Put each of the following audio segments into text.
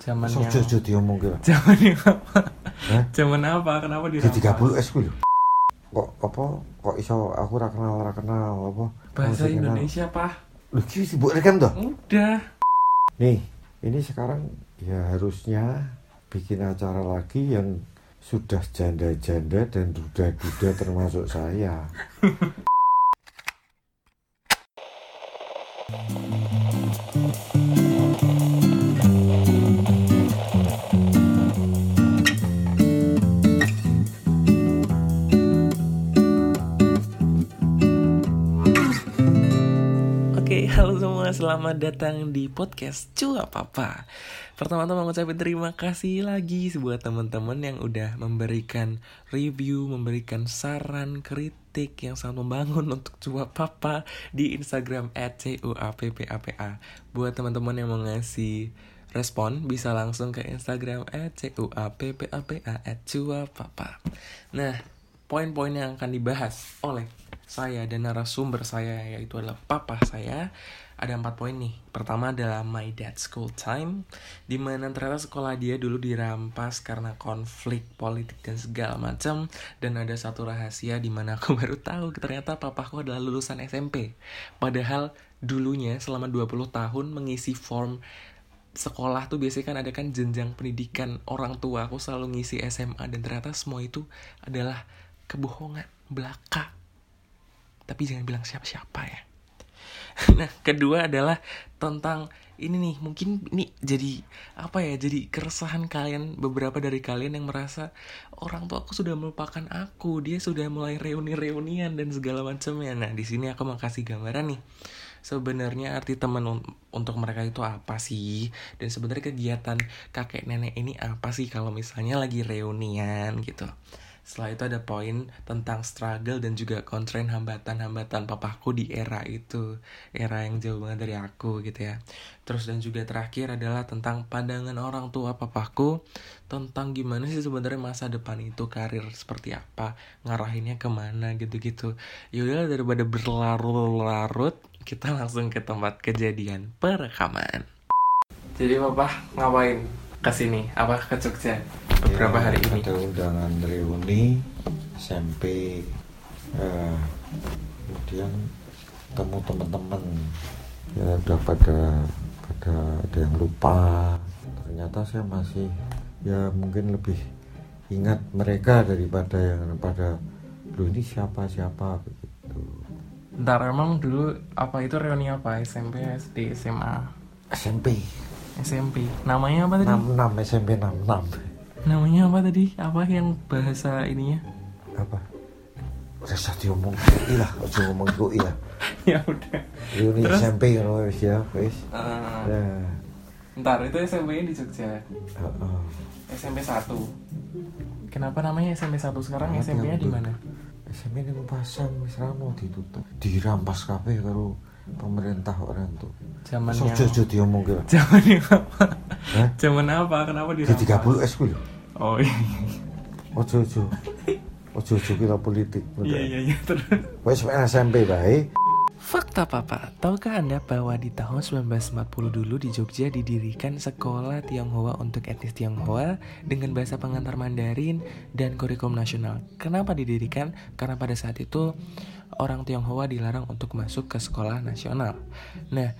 Zaman yang jojo diomong kira. zaman yang apa? Hah? Zaman apa? Kenapa Di dirampas? 30 S kuwi. Kok apa kok iso aku ora kenal ora kenal apa? Bahasa Masih. Indonesia, Pak. Lho ki sibuk rekam toh? Udah. Nih, ini sekarang ya harusnya bikin acara lagi yang sudah janda-janda dan duda-duda termasuk saya. Oke, halo semua, selamat datang di podcast Cua Papa. Pertama-tama ngucapin terima kasih lagi buat teman-teman yang udah memberikan review, memberikan saran, kritik yang sangat membangun untuk Cua Papa di Instagram @cuappapa. Buat teman-teman yang mau ngasih respon bisa langsung ke Instagram @cuappapa @cuapapa. Nah, poin-poin yang akan dibahas oleh saya dan narasumber saya yaitu adalah papa saya. Ada empat poin nih. Pertama adalah my dad school time di mana ternyata sekolah dia dulu dirampas karena konflik politik dan segala macam dan ada satu rahasia di mana aku baru tahu ternyata papaku adalah lulusan SMP padahal dulunya selama 20 tahun mengisi form sekolah tuh biasanya kan ada kan jenjang pendidikan orang tua aku selalu ngisi SMA dan ternyata semua itu adalah kebohongan belaka tapi jangan bilang siapa-siapa ya. Nah kedua adalah tentang ini nih mungkin ini jadi apa ya jadi keresahan kalian beberapa dari kalian yang merasa orang tua aku sudah melupakan aku dia sudah mulai reuni-reunian dan segala macamnya nah di sini aku mau kasih gambaran nih sebenarnya arti teman un- untuk mereka itu apa sih? Dan sebenarnya kegiatan kakek nenek ini apa sih kalau misalnya lagi reunian gitu setelah itu ada poin tentang struggle dan juga constraint hambatan-hambatan papaku di era itu. Era yang jauh banget dari aku gitu ya. Terus dan juga terakhir adalah tentang pandangan orang tua papaku tentang gimana sih sebenarnya masa depan itu karir seperti apa ngarahinnya ke mana gitu-gitu. Yaudah daripada berlarut-larut kita langsung ke tempat kejadian perekaman. Jadi papa ngapain ke sini apa ke Jogja? Beberapa Ya, hari ini. ada undangan reuni SMP eh, kemudian temu teman-teman. Ya udah pada pada ada yang lupa. Ternyata saya masih ya mungkin lebih ingat mereka daripada yang pada lu ini siapa siapa begitu. Ntar emang dulu apa itu reuni apa? SMP SD SMA SMP SMP namanya apa tadi? 66 SMP 66 namanya apa tadi? Apa yang bahasa ininya? Apa? Udah usah diomong ilah ojo ngomong iku ilah. Ya udah. Reuni Terus? SMP ngono wis ya wis. Eh, ya. Ntar itu SMP nya di Jogja. Heeh. SMP 1 kenapa namanya SMP 1 sekarang? Ada SMP nya yang di mana? SMP ini pasang wis ra mau ditutup. Dirampas kabeh karo pemerintah orang tuh. Zaman Sok yang jojo diomong kira zaman yang apa? Hah? zaman apa? Kenapa di dirampas? 30 S kuwi lho. Oh iya. Ojo ojo ojo ojo kira politik. Iya iya iya terus. Mek SMP bae. Fakta Papa, tahukah Anda bahwa di tahun 1940 dulu di Jogja didirikan sekolah Tionghoa untuk etnis Tionghoa dengan bahasa pengantar Mandarin dan kurikulum nasional. Kenapa didirikan? Karena pada saat itu orang Tionghoa dilarang untuk masuk ke sekolah nasional. Nah,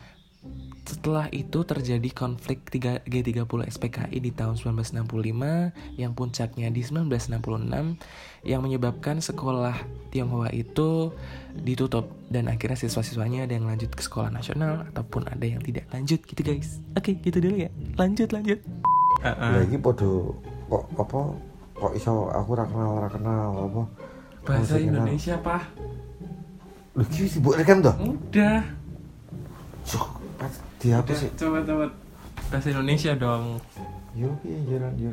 setelah itu terjadi konflik 3 G30 SPKI di tahun 1965 yang puncaknya di 1966 yang menyebabkan sekolah Tionghoa itu ditutup dan akhirnya siswa-siswanya ada yang lanjut ke sekolah nasional ataupun ada yang tidak lanjut gitu guys. Oke, gitu dulu ya. Lanjut lanjut. lagi podo kok apa kok iso aku ora kenal ora kenal apa Bahasa. Indonesia, Pak. Lu ki sibuk rekam toh? Udah. Cuk, di apa sih? coba coba bahasa Indonesia dong. Yo piye jalan yo.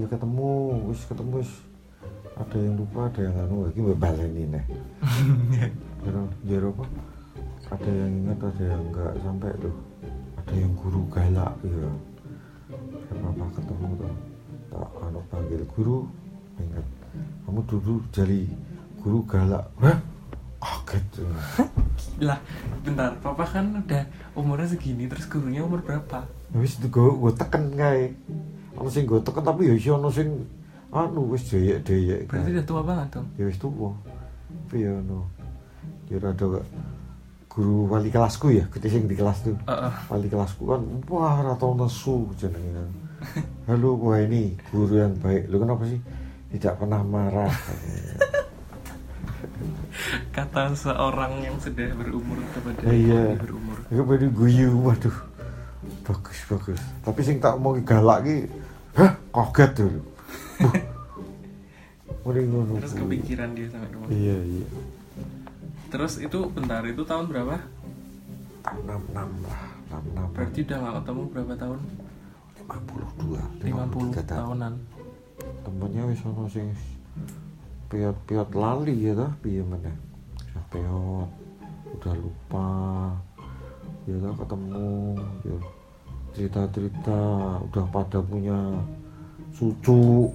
Yo ketemu, wis ketemu wis. Ada yang lupa, ada yang anu lagi mbak baleni nih. Jero, jero apa? Ada yang ingat, ada yang enggak sampai tuh. Ada yang guru galak ya. Papa ketemu tuh. Tak anu panggil guru, ingat. Kamu dulu jadi guru galak. Hah? Kaget. Lah, bentar, papa kan udah umurnya segini, terus gurunya umur berapa? Wis gue gue teken kae. Ono sing gue teken tapi ya iso ono sing anu wis deyek-deyek berarti udah tua banget dong? Ya wis tuwa tapi ya ono ya rada guru wali kelasku ya ketika sing di kelas tuh. Heeh. wali kelasku kan wah rata nesu jenenge kan. halo wah ini guru yang baik. Lu kenapa sih? Tidak pernah marah kata seorang yang sudah berumur kepada iya. berumur Iku beri guyu, waduh. Bagus, bagus. Tapi sing tak mau galak ki, hah, kaget ngono. terus kepikiran dia sampai rumah Iya, iya. terus itu bentar itu tahun berapa Tahun 66 lah, 66. berarti udah gak ketemu berapa tahun 52, 50 tahunan Temennya wis ono sing piot-piot lali ya tah, piye meneh. Sudah piot, udah lupa. Ya tah ketemu, ya cerita-cerita. Udah pada punya cucu.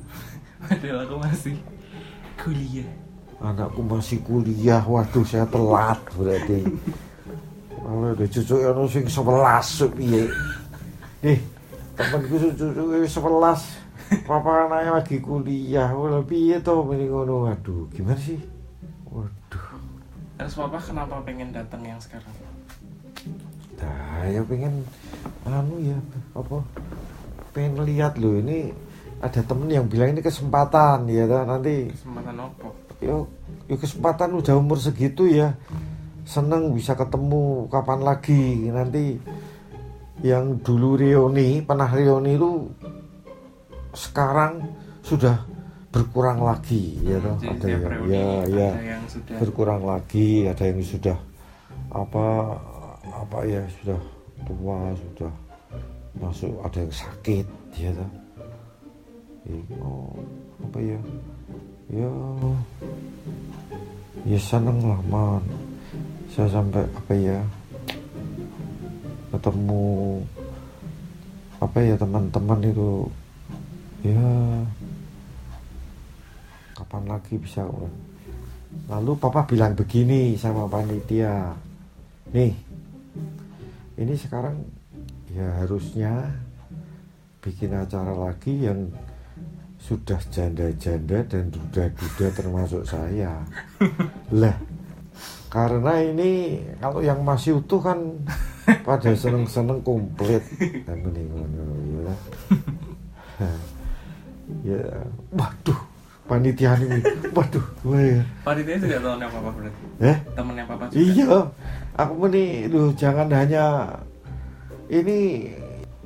Padahal aku masih kuliah. Anakku masih kuliah. Waduh saya telat berarti. Kalau ada cucu yang sing sebelas piye? Nih temanku cucu sebelas papa anaknya lagi kuliah. Wala piye to? Mending ngono. Waduh gimana sih? Waduh. Terus papa kenapa pengen datang yang sekarang? Nah ya pengen anu ya apa? Pengen lihat loh ini ada temen yang bilang ini kesempatan ya toh, nanti. Kesempatan opo yo yo kesempatan udah umur segitu ya. Seneng bisa ketemu kapan lagi. Nanti yang dulu Rioni pernah Rioni itu sekarang sudah berkurang lagi ya toh. Jadi ada yang ya ya ada yang sudah berkurang lagi ada yang sudah apa apa ya sudah tua sudah masuk ada yang sakit ya toh. Ih, oh, apa ya? Ya ya seneng lah man. Saya sampai apa ya ketemu apa ya teman-teman itu ya. Kapan lagi bisa lalu papa bilang begini sama panitia. Nih ini sekarang ya harusnya bikin acara lagi yang sudah janda-janda dan duda-duda termasuk saya. Lah karena ini kalau yang masih utuh kan pada seneng-seneng komplit ya waduh panitia ini waduh wah ya panitia juga tahunnya papa berarti eh? Temennya papa juga. Iya, aku meni, duh jangan hanya ini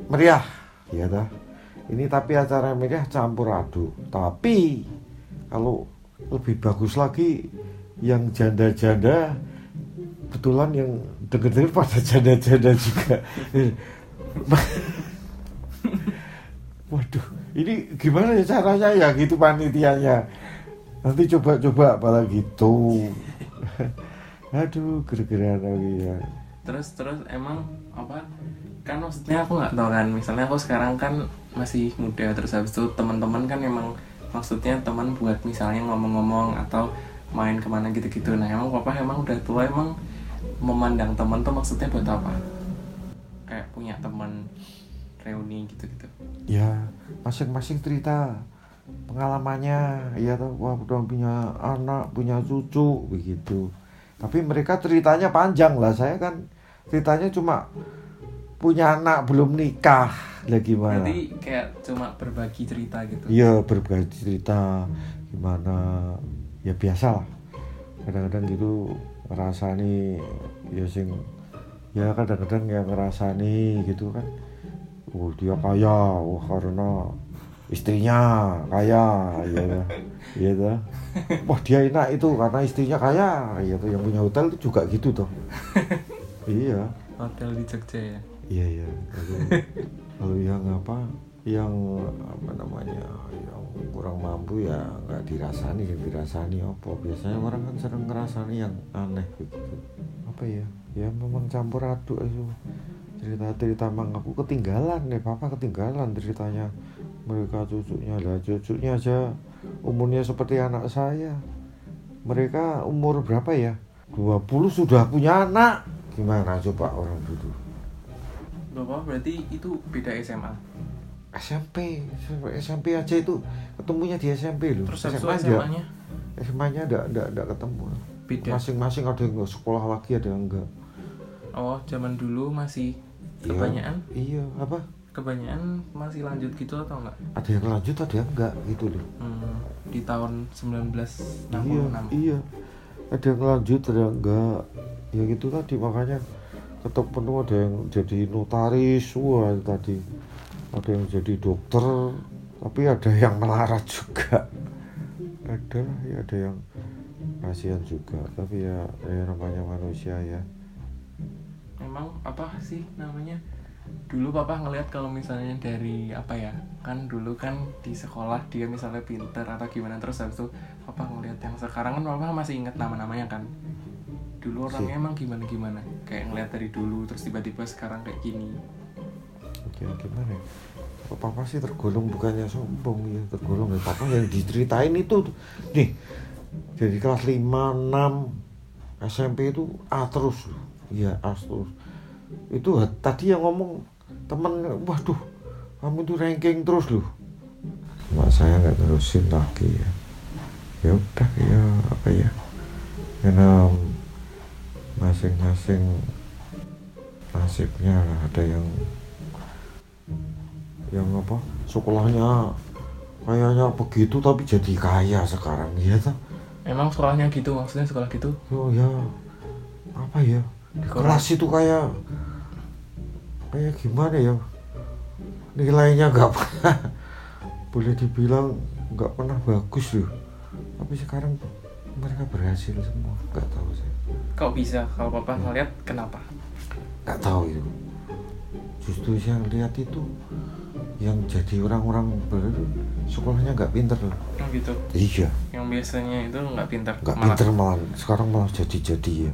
meriah, ya dah. Ini tapi acara meriah campur aduk. Tapi kalau lebih bagus lagi yang janda-janda kebetulan yang denger-denger pada janda-janda juga. Waduh, ini gimana ya caranya ya gitu panitianya. Nanti coba-coba apalagi gitu. Aduh, gara-gara lagi ya. terus terus emang apa kan maksudnya aku nggak tahu kan misalnya aku sekarang kan masih muda terus habis itu teman-teman kan emang maksudnya teman buat misalnya ngomong-ngomong atau main ke mana gitu-gitu nah emang papa emang udah tua emang memandang teman tuh maksudnya buat apa kayak punya teman reuni gitu-gitu Ya, masing-masing cerita pengalamannya, ya tuh, wah udah punya anak, punya cucu, begitu. Tapi mereka ceritanya panjang lah, saya kan ceritanya cuma punya anak belum nikah, lah gimana? berarti kayak cuma berbagi cerita gitu Iya berbagi cerita gimana ya biasa lah kadang-kadang gitu ngerasani ya sing ya kadang-kadang ya ngerasani gitu kan oh dia kaya wah karena istrinya kaya ya dah. iya dah. wah dia enak itu karena istrinya kaya ya tuh yang punya hotel itu juga gitu tuh iya hotel di Jogja ya Iya iya. Lalu, lalu yang apa? Yang apa namanya? Yang kurang mampu ya nggak dirasani, yang dirasani apa? Biasanya orang kan sering ngerasani yang aneh begitu. Apa ya? Ya memang campur aduk itu. Cerita-cerita mang aku ketinggalan nih, papa ketinggalan ceritanya. Mereka cucunya lah cucunya aja umurnya seperti anak saya. Mereka umur berapa ya? 20 sudah punya anak. Gimana coba orang dulu bapak berarti itu beda SMA SMP SMP aja itu ketemunya di SMP loh. Terus SMA enggak. SMA nya SMA nya enggak, enggak, enggak ketemu. Beda? Masing-masing ada yang sekolah lagi ada yang enggak. Oh zaman dulu masih. Kebanyakan? Iya apa? Kebanyakan masih lanjut gitu atau enggak? Ada yang lanjut ada yang enggak gitu loh. Hmm, di tahun 1966 iya iya. Ada yang lanjut ada yang enggak. Ya gitu tadi makanya ketemu ada yang jadi notaris wah tadi. Ada yang jadi dokter tapi ada yang melarat juga. Ada lah ya ada yang kasihan juga. Tapi ya, ya namanya manusia ya apa sih namanya? Dulu papa ngelihat kalau misalnya dari apa ya kan dulu kan di sekolah dia misalnya pinter atau gimana terus habis itu papa ngelihat yang sekarang kan papa masih ingat nama-namanya kan. Dulu orangnya emang gimana gimana kayak ngelihat dari dulu terus tiba-tiba sekarang kayak gini. Oke gimana ya? Papa sih tergolong bukannya sombong ya? Tergolong ya papa yang diceritain itu nih dari kelas 5, 6 SMP itu A terus. Iya A terus itu tadi yang ngomong temen waduh kamu itu ranking terus loh. Cuma saya nggak terusin lagi ya. Ya udah ya apa ya? Karena masing-masing nasibnya lah. Ada yang yang apa? Sekolahnya kayaknya begitu tapi jadi kaya sekarang ya toh. Emang sekolahnya gitu maksudnya sekolah gitu? Oh ya. Apa ya. Kelas itu kayak kayak gimana ya? Nilainya nggak pernah. Boleh dibilang nggak pernah bagus loh. Tapi sekarang mereka berhasil semua. Nggak tahu saya. Kok bisa? Kalau papa ngelihat kenapa? Nggak tahu itu. Justru yang lihat itu yang jadi orang-orang ber- sekolahnya nggak pinter. Loh oh gitu? Iya. Yang biasanya itu nggak pintar nggak pinter malah. Sekarang malah jadi-jadi ya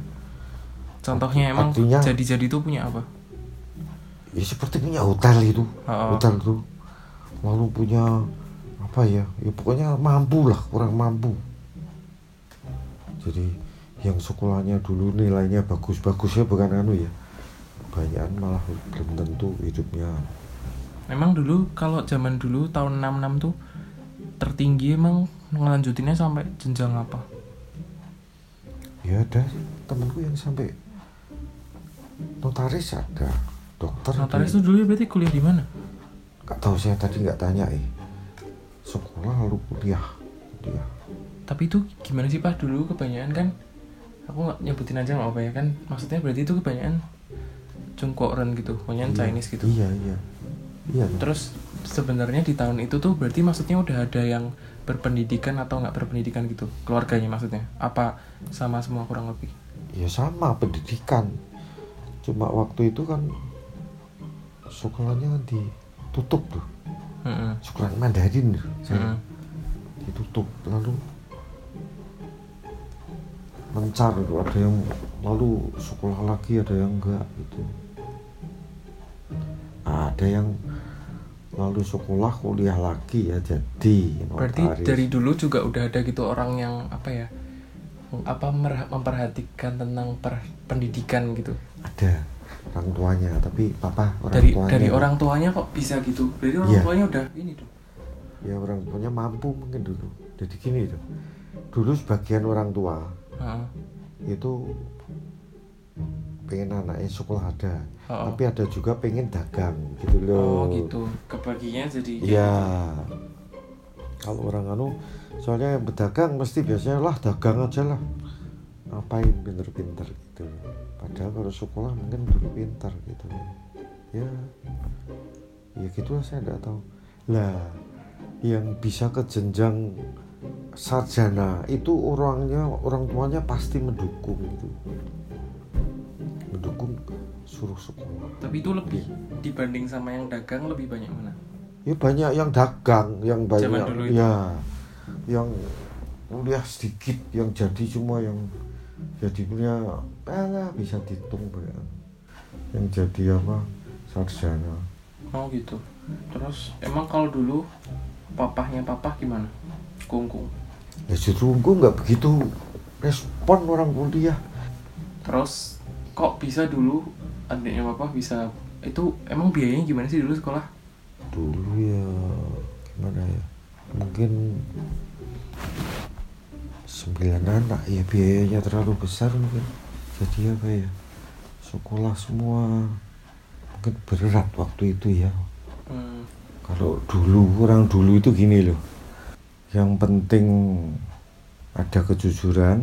contohnya emang Artinya- jadi-jadi itu punya apa? Ya seperti punya hotel itu. Oh. hotel tuh lalu punya apa ya? Ya pokoknya mampu lah kurang mampu. Jadi yang sekolahnya dulu nilainya bagus-bagus ya bukan anu ya. Banyak malah belum tentu hidupnya. Memang dulu kalau zaman dulu tahun 66 tuh tertinggi emang ngelanjutinnya sampai jenjang apa? ya ada temanku yang sampai notaris ada. Dokter Notaris tuh dulu berarti kuliah di mana? nggak tahu saya tadi nggak tanya eh. Sekolah lalu kuliah. Kuliah. Tapi itu gimana sih Pak? Dulu kebanyakan kan aku nggak nyebutin aja nggak apa ya kan? Maksudnya berarti itu kebanyakan Cungkoren gitu, kebanyakan Iya, Chinese gitu. iya iya. Iya toh. Terus sebenarnya di tahun itu tuh berarti maksudnya udah ada yang berpendidikan atau nggak berpendidikan gitu? Keluarganya maksudnya? Apa sama semua kurang lebih? Ya sama pendidikan cuma waktu itu kan sekolahnya kan ditutup tuh Mm-mm. sekolah Mandarin tuh, saya Mm-mm. ditutup lalu mencar itu ada yang lalu sekolah lagi ada yang enggak gitu ada yang lalu sekolah kuliah lagi ya jadi Berarti notaris. dari dulu juga udah ada gitu orang yang apa ya? apa memperhatikan tentang per- pendidikan gitu. Ada orang tuanya tapi papa orang dari tuanya dari orang tuanya kok bisa gitu. Berarti orang Iya. tuanya udah ini tuh. ya orang tuanya mampu mungkin dulu jadi gini tuh dulu sebagian orang tua Heeh. itu pengen anaknya sekolah ada Oh. tapi ada juga pengen dagang gitu loh Oh gitu. Kebaginya jadi gitu. Kalau orang anu, soalnya yang berdagang mesti biasanya lah dagang aja lah. Ngapain pinter-pinter gitu. Padahal kalau sekolah mungkin dulu pinter gitu. Ya, ya gitulah saya nggak tahu. Lah, yang bisa ke jenjang sarjana itu orangnya orang tuanya pasti mendukung gitu. Mendukung suruh sekolah. Tapi itu lebih dibanding sama yang dagang lebih banyak mana? ya banyak yang dagang yang banyak Zaman dulu itu. ya yang kuliah sedikit yang jadi semua yang jadi punya alah bisa dihitung ya. yang jadi apa sarjana Oh gitu. Terus emang kalau dulu papahnya papah gimana? Kungkung. ya justru gue nggak begitu respon orang kuliah Terus kok bisa dulu adiknya papa bisa itu emang biayanya gimana sih dulu sekolah dulu ya gimana ya mungkin sembilan anak ya biayanya terlalu besar mungkin jadi apa ya? Sekolah semua mungkin berat waktu itu ya. Hmm. kalau dulu orang dulu itu gini loh. Yang penting ada kejujuran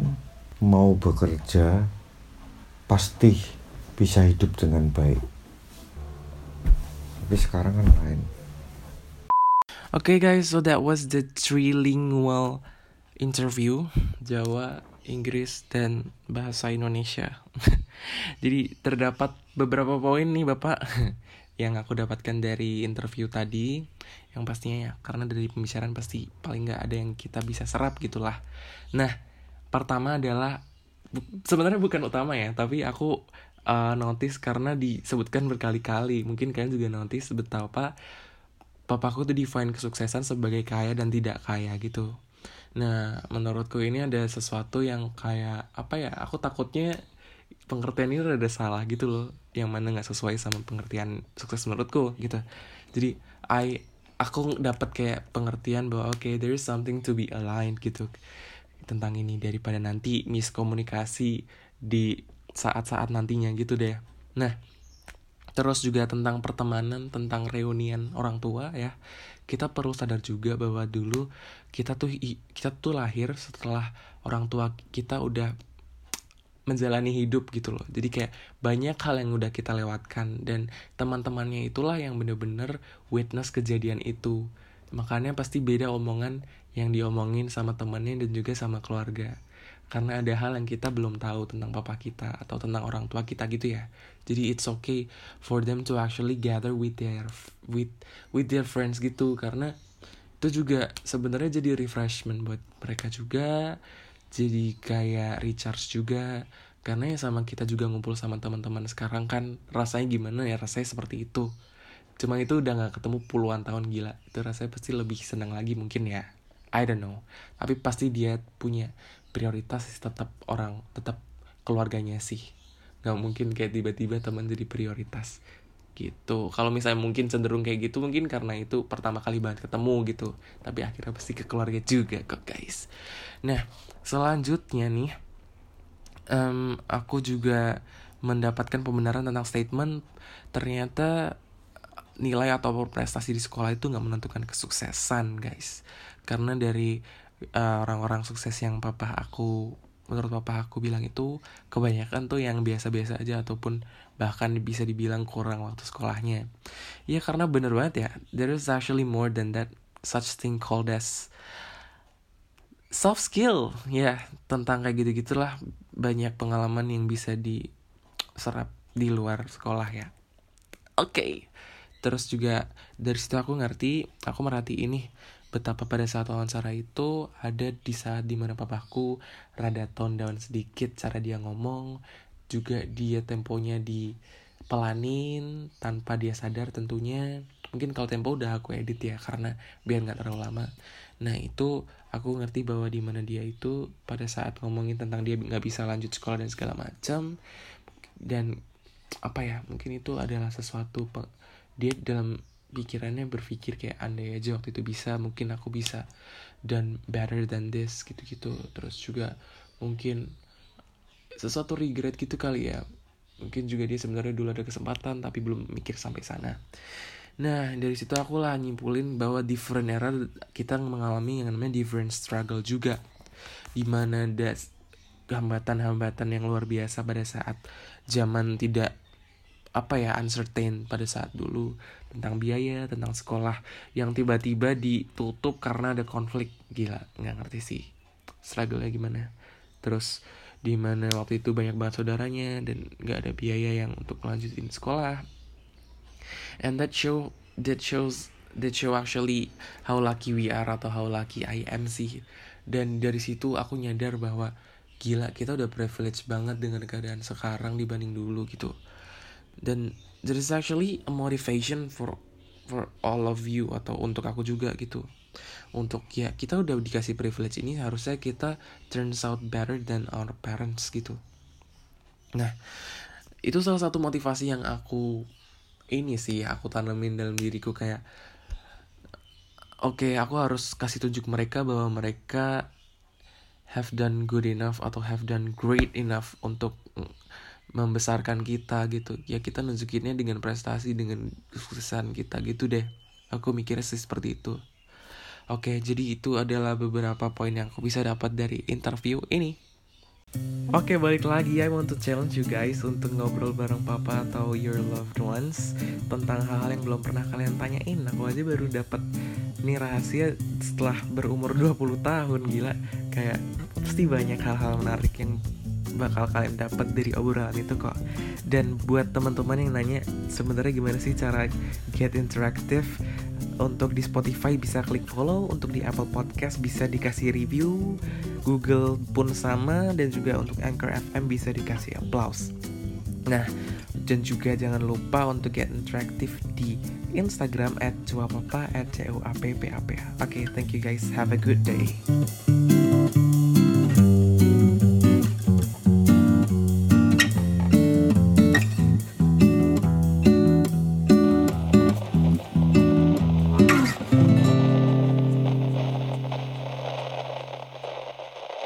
mau bekerja pasti bisa hidup dengan baik. Tapi sekarang kan lain. Oke okay guys, so that was the trilingual interview. Jawa, Inggris, dan bahasa Indonesia. Jadi terdapat beberapa poin nih Bapak yang aku dapatkan dari interview tadi yang pastinya ya karena dari pembicaraan pasti paling nggak ada yang kita bisa serap gitulah. Nah, pertama adalah sebenarnya bukan utama ya, tapi aku uh, notice karena disebutkan berkali-kali. Mungkin kalian juga notice betapa papaku tuh define kesuksesan sebagai kaya dan tidak kaya gitu. Nah, menurutku ini ada sesuatu yang kayak apa ya? Aku takutnya pengertian ini ada salah gitu loh, yang mana nggak sesuai sama pengertian sukses menurutku gitu. Jadi, I aku dapat kayak pengertian bahwa oke okay, there is something to be aligned gitu tentang ini daripada nanti miskomunikasi di saat-saat nantinya gitu deh. Nah, terus juga tentang pertemanan tentang reunian orang tua ya kita perlu sadar juga bahwa dulu kita tuh kita tuh lahir setelah orang tua kita udah menjalani hidup gitu loh. Jadi kayak banyak hal yang udah kita lewatkan dan teman-temannya itulah yang bener-bener witness kejadian itu. Makanya pasti beda omongan yang diomongin sama temannya dan juga sama keluarga karena ada hal yang kita belum tahu tentang papa kita atau tentang orang tua kita gitu ya. Jadi it's okay for them to actually gather with their with with their friends gitu. Karena itu juga sebenarnya jadi refreshment buat mereka juga. Jadi kayak recharge juga. Karena ya sama kita juga ngumpul sama teman-teman sekarang kan rasanya gimana ya? Rasanya seperti itu. Cuma itu udah nggak ketemu puluhan tahun gila. Itu rasanya pasti lebih senang lagi mungkin ya. I don't know. Tapi pasti dia punya prioritas tetap orang tetap keluarganya sih. Nggak mungkin kayak tiba-tiba teman jadi prioritas. Gitu. Kalau misalnya mungkin cenderung kayak gitu mungkin karena itu pertama kali banget ketemu gitu. Tapi akhirnya pasti ke keluarga juga kok guys. Nah selanjutnya nih um, aku juga mendapatkan pembenaran tentang statement ternyata nilai atau prestasi di sekolah itu nggak menentukan kesuksesan guys. Karena dari eh, orang-orang sukses yang papa aku menurut papa aku bilang itu kebanyakan tuh yang biasa-biasa aja ataupun bahkan bisa dibilang kurang waktu sekolahnya ya karena bener banget ya there is actually more than that such thing called as soft skill ya tentang kayak gitu gitulah banyak pengalaman yang bisa diserap di luar sekolah ya oke okay. terus juga dari situ aku ngerti aku merhati ini betapa pada saat wawancara itu ada di saat di mana papaku rada tone down sedikit cara dia ngomong juga dia temponya di pelanin tanpa dia sadar tentunya. Mungkin kalau tempo udah aku edit ya karena biar nggak terlalu lama. Nah itu aku ngerti bahwa di mana dia itu pada saat ngomongin tentang dia nggak bisa lanjut sekolah dan segala macam dan apa ya mungkin itu adalah sesuatu dia dalam pikirannya berpikir kayak andai aja waktu itu bisa mungkin aku bisa. Dan better than this gitu-gitu. Terus juga mungkin sesuatu regret gitu kali ya. Mungkin juga dia sebenarnya dulu ada kesempatan tapi belum mikir sampai sana. Nah dari situ aku lah nyimpulin bahwa different era kita mengalami yang namanya different struggle juga. Di mana ada hambatan-hambatan yang luar biasa pada saat zaman tidak apa ya uncertain pada saat dulu tentang biaya tentang sekolah yang tiba-tiba ditutup karena ada konflik. Gila nggak ngerti sih. Struggle gimana? Terus di mana waktu itu banyak banget saudaranya dan nggak ada biaya yang untuk melanjutin sekolah. And that show that shows that show actually how lucky we are atau how lucky I am sih. Dan dari situ aku nyadar bahwa gila kita udah privilege banget dengan keadaan sekarang dibanding dulu gitu dan there is actually a motivation for for all of you atau untuk aku juga gitu. Untuk ya kita udah dikasih privilege ini harusnya kita turns out better than our parents gitu. Nah itu salah satu motivasi yang aku ini sih aku tanemin dalam diriku kayak oke okay, aku harus kasih tunjuk mereka bahwa mereka have done good enough atau have done great enough untuk membesarkan kita gitu. Ya kita nunjukinnya dengan prestasi dengan kesuksesan kita gitu deh. Aku mikirnya sih seperti itu. Oke jadi itu adalah beberapa poin yang aku bisa dapat dari interview ini. Oke balik lagi I want to challenge you guys untuk ngobrol bareng papa atau your loved ones Tentang hal-hal yang belum pernah kalian tanyain. Aku aja baru dapat nih rahasia setelah berumur 20 tahun gila. Kayak pasti banyak hal-hal menarik yang bakal kalian dapat dari obrolan itu kok. Dan buat teman-teman yang nanya sebenarnya gimana sih cara get interactive? Untuk di Spotify bisa klik follow untuk di Apple Podcast bisa dikasih review Google pun sama dan juga untuk Anchor FM bisa dikasih applause. Nah dan juga jangan lupa untuk get interactive di Instagram at cuapapa at oke okay, thank you guys. Have a good day